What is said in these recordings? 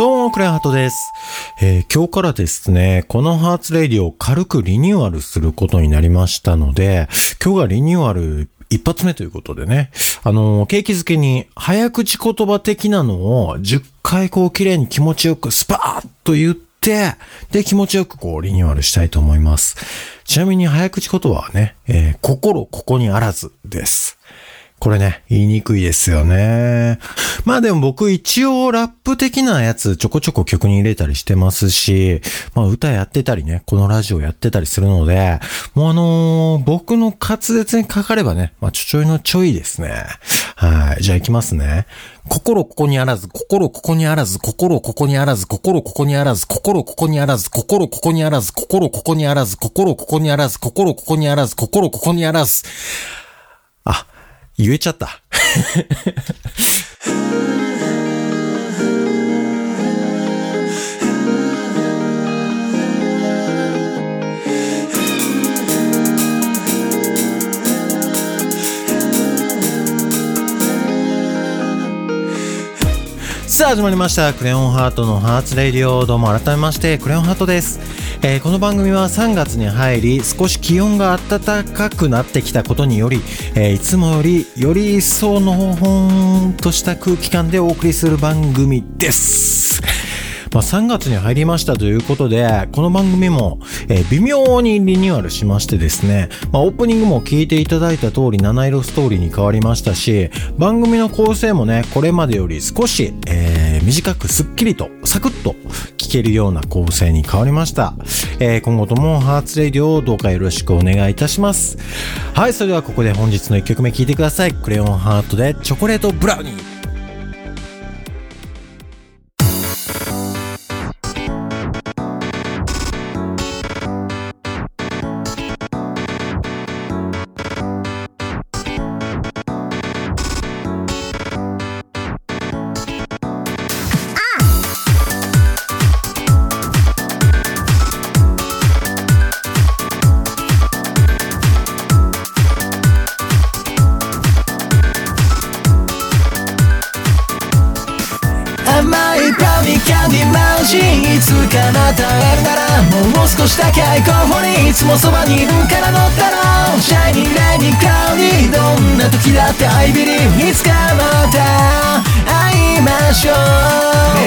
どうも、クレアハトです。えー今日からですね、このハーツレディを軽くリニューアルすることになりましたので、今日がリニューアル一発目ということでね、あのー、景気づけに早口言葉的なのを10回こう綺麗に気持ちよくスパーッと言って、で、気持ちよくこうリニューアルしたいと思います。ちなみに早口言葉はね、えー心ここにあらずです。これね、言いにくいですよね。まあでも僕一応ラップ的なやつちょこちょこ曲に入れたりしてますし、まあ歌やってたりね、このラジオやってたりするので、もうあのー僕の滑舌にかかればね、まあちょちょいのちょいですね。はい。じゃあ行きますね。心ここにあらず、心ここにあらず、心ここにあらず、心ここにあらず、心ここにあらず、心ここにあらず、心ここにあらず、心ここにあらず、心ここにあらず、心ここにあらず。心ここにあらず、言えちゃった。さあ始まりました。クレヨンハートのハーツレディオ。どうも改めましてクレヨンハートです、えーこの番組は3月に入り少し気温が暖かくなってきたことにより、えーいつもよりより一層のほほんとした空気感でお送りする番組です。まあ、3月に入りましたということで、この番組も、え微妙にリニューアルしましてですね、まあ、オープニングも聞いていただいた通り、七色ストーリーに変わりましたし、番組の構成もね、これまでより少し、えー短くスッキリと、サクッと聞けるような構成に変わりました。えー今後ともハーツレディオをどうかよろしくお願いいたします。はい、それではここで本日の1曲目聴いてください。クレヨンハートでチョコレートブラウニー。いつかまた会えるならもう少しだけ愛候補にいつもそばにいるから乗ったのシャイニーレイニークラウディーどんな時だって I believe いつかまたい。ましょう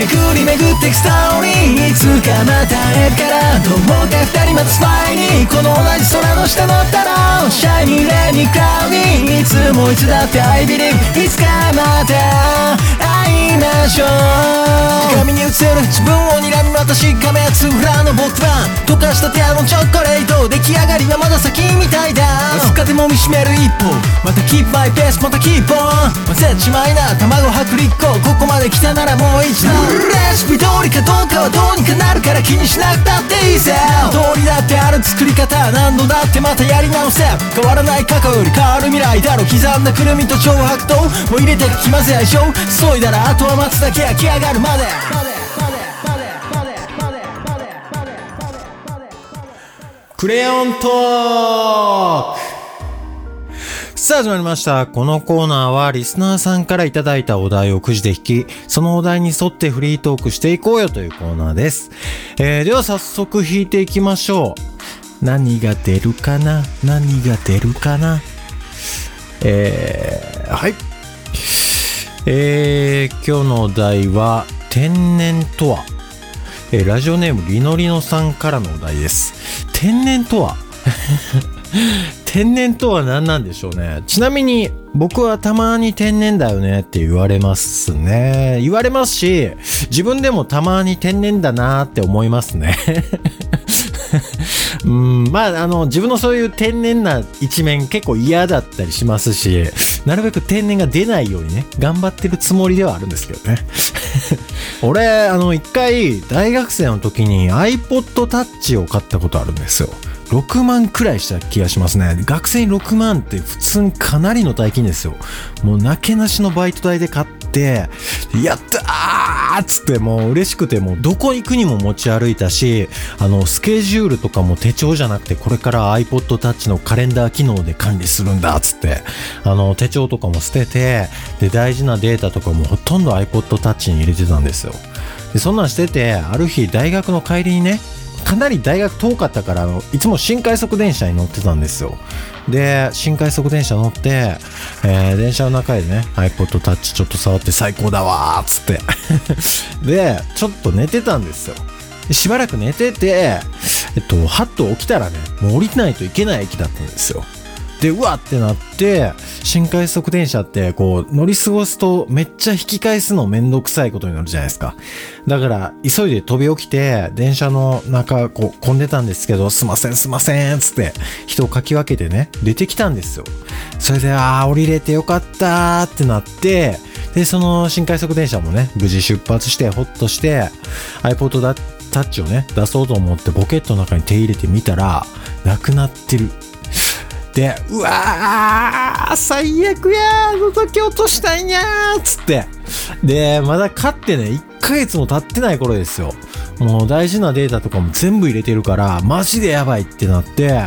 巡り巡ってくストーリーい。つかまた会えるからどうか二人待つ前にこの同じ空の下乗ったろシャイニーレイニークラウディーい。つもい。つだって I believe い。つかまた会い。ましょう鏡に映る自分を睨み私亀やつ裏の僕は溶かした手のチョコレート出来上がりはまだ先みたい。だわずかでも見しめる一歩。また keep my pace また keep on 混ぜちまいな卵薄力粉ここまで来たならもう一度レシピ通りかどうかはどうにかなるから気にしなくたっていいぜ。通りだってある作り方何度だってまたやり直せ。変わらない過去より変わる未来だろ刻んだくるみと超白桃もう入れてきまぜ相性急いだらあとは待つだけ焼き上がるまで。クレヨントークさあ始まりました。このコーナーはリスナーさんからいただいたお題をくじで引き、そのお題に沿ってフリートークしていこうよというコーナーです。えー、では早速引いていきましょう。何が出るかな？何が出るかな？えー、はい。えー、今日のお題は、天然とは？えーラジオネームリノリノさんからのお題です。天然とは？天然とは何なんでしょうね。ちなみに僕はたまに天然だよねって言われますね。言われますし、自分でもたまに天然だなって思いますね。うん、まあ、あの、自分のそういう天然な一面結構嫌だったりしますし、なるべく天然が出ないようにね、頑張ってるつもりではあるんですけどね。俺、あの、一回、大学生の時に iPod Touch を買ったことあるんですよ。6万くらいした気がしますね。学生に6万って普通にかなりの大金ですよ。もうなけなしのバイト代で買って、やったーっつってもう嬉しくてもうどこ行くにも持ち歩いたし、あの、スケジュールとかも手帳じゃなくてこれから iPod Touch のカレンダー機能で管理するんだっつって、あの、手帳とかも捨てて、で、大事なデータとかもほとんど iPod Touch に入れてたんですよ。で、そんなんしてて、ある日大学の帰りにね、かなり大学遠かったから、あの、いつも新快速電車に乗ってたんですよ。で、新快速電車乗って、えー電車の中でね、iPod タッチちょっと触って最高だわっつって。で、ちょっと寝てたんですよ。でしばらく寝てて、えっと、はっと起きたらね、もう降りないといけない駅だったんですよ。で、うわってなって、新快速電車って、こう、乗り過ごすとめっちゃ引き返すのめんどくさいことになるじゃないですか。だから、急いで飛び起きて、電車の中、こう、混んでたんですけど、すいません、すいません、つって、人をかき分けてね、出てきたんですよ。それで、あー、降りれてよかったーってなって、で、その新快速電車もね、無事出発して、ほっとして、iPod だタッチをね、出そうと思ってポケットの中に手入れてみたら、なくなってる。で、うわー、最悪やー、覗き落としたんやー、つって。で、まだ買ってね、1ヶ月も経ってない頃ですよ。もう大事なデータとかも全部入れてるから、マジでやばいってなって、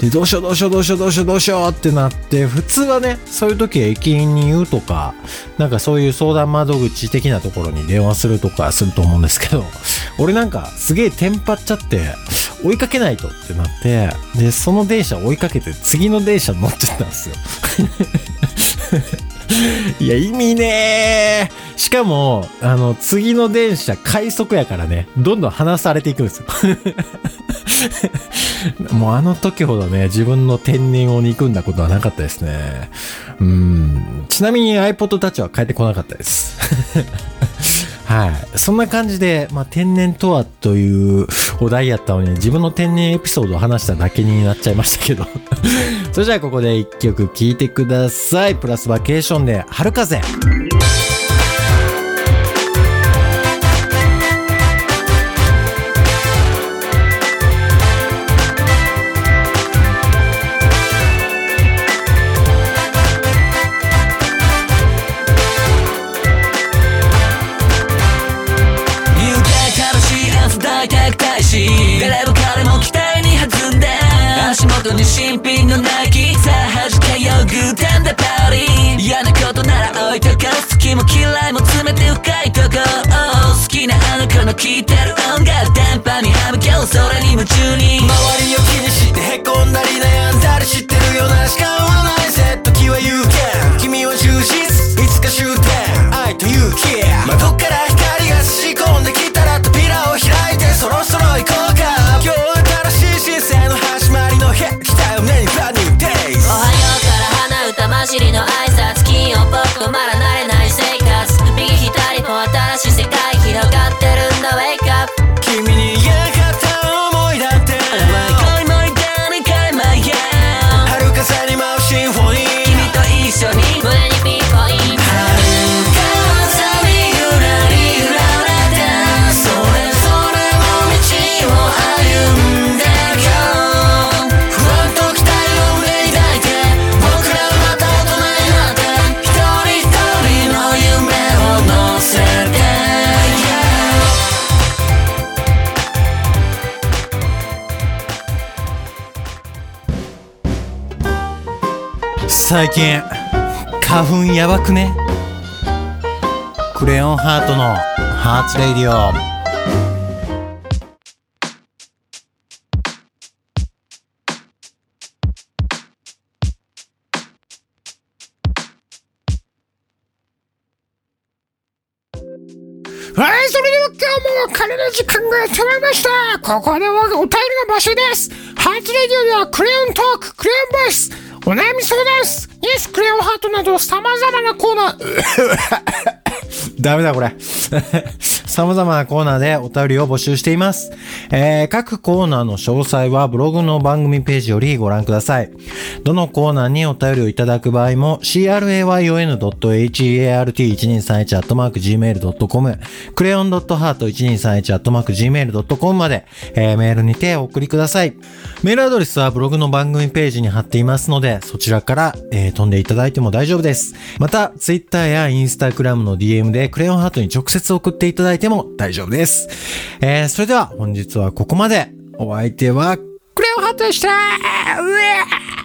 で、どうしようどうしようどうしようどうしようどうしようってなって、普通はね、そういう時は駅員に言うとか、なんかそういう相談窓口的なところに電話するとかすると思うんですけど、俺なんかすげえテンパっちゃって、追いかけないとってなって、で、その電車追いかけて次の電車乗っちゃったんですよ。いや、意味ねー。しかも、あの、次の電車快速やからね、どんどん離されていくんですよ。もうあの時ほどね、自分の天然を憎んだことはなかったですね。うん。ちなみに iPod Touch は帰ってこなかったです。はい。そんな感じで、まあ、天然とはというお題やったのに、自分の天然エピソードを話しただけになっちゃいましたけど。それじゃあここで一曲聴いてください。プラスバケーションで春風。いてる音楽電波にはむけそれに夢中に。最近、花粉やばくね？クレヨンハートのハーツレイディオ。はい、それでは今日も彼の時間がやってまいりました。ここではお便りの場所です。ハーツレディオではクレヨントーク、クレヨンボイス、お悩み相談室、イエスクレオハートなど様々なコーナー、ダメだこれ。様々なコーナーでお便りを募集しています。えー、各コーナーの詳細はブログの番組ページよりご覧ください。どのコーナーにお便りをいただく場合も crayon.heart1231-gmail.com クレヨン .heart1231-gmail.com まで、えーメールにてお送りください。メールアドレスはブログの番組ページに貼っていますので、そちらから、えー飛んでいただいても大丈夫です。また、ツイッターやインスタグラムの DM でクレヨンハートに直接送っていただいても大丈夫です。えーそれでは本日はここまで。お相手は、クレヨンハートでしたうえ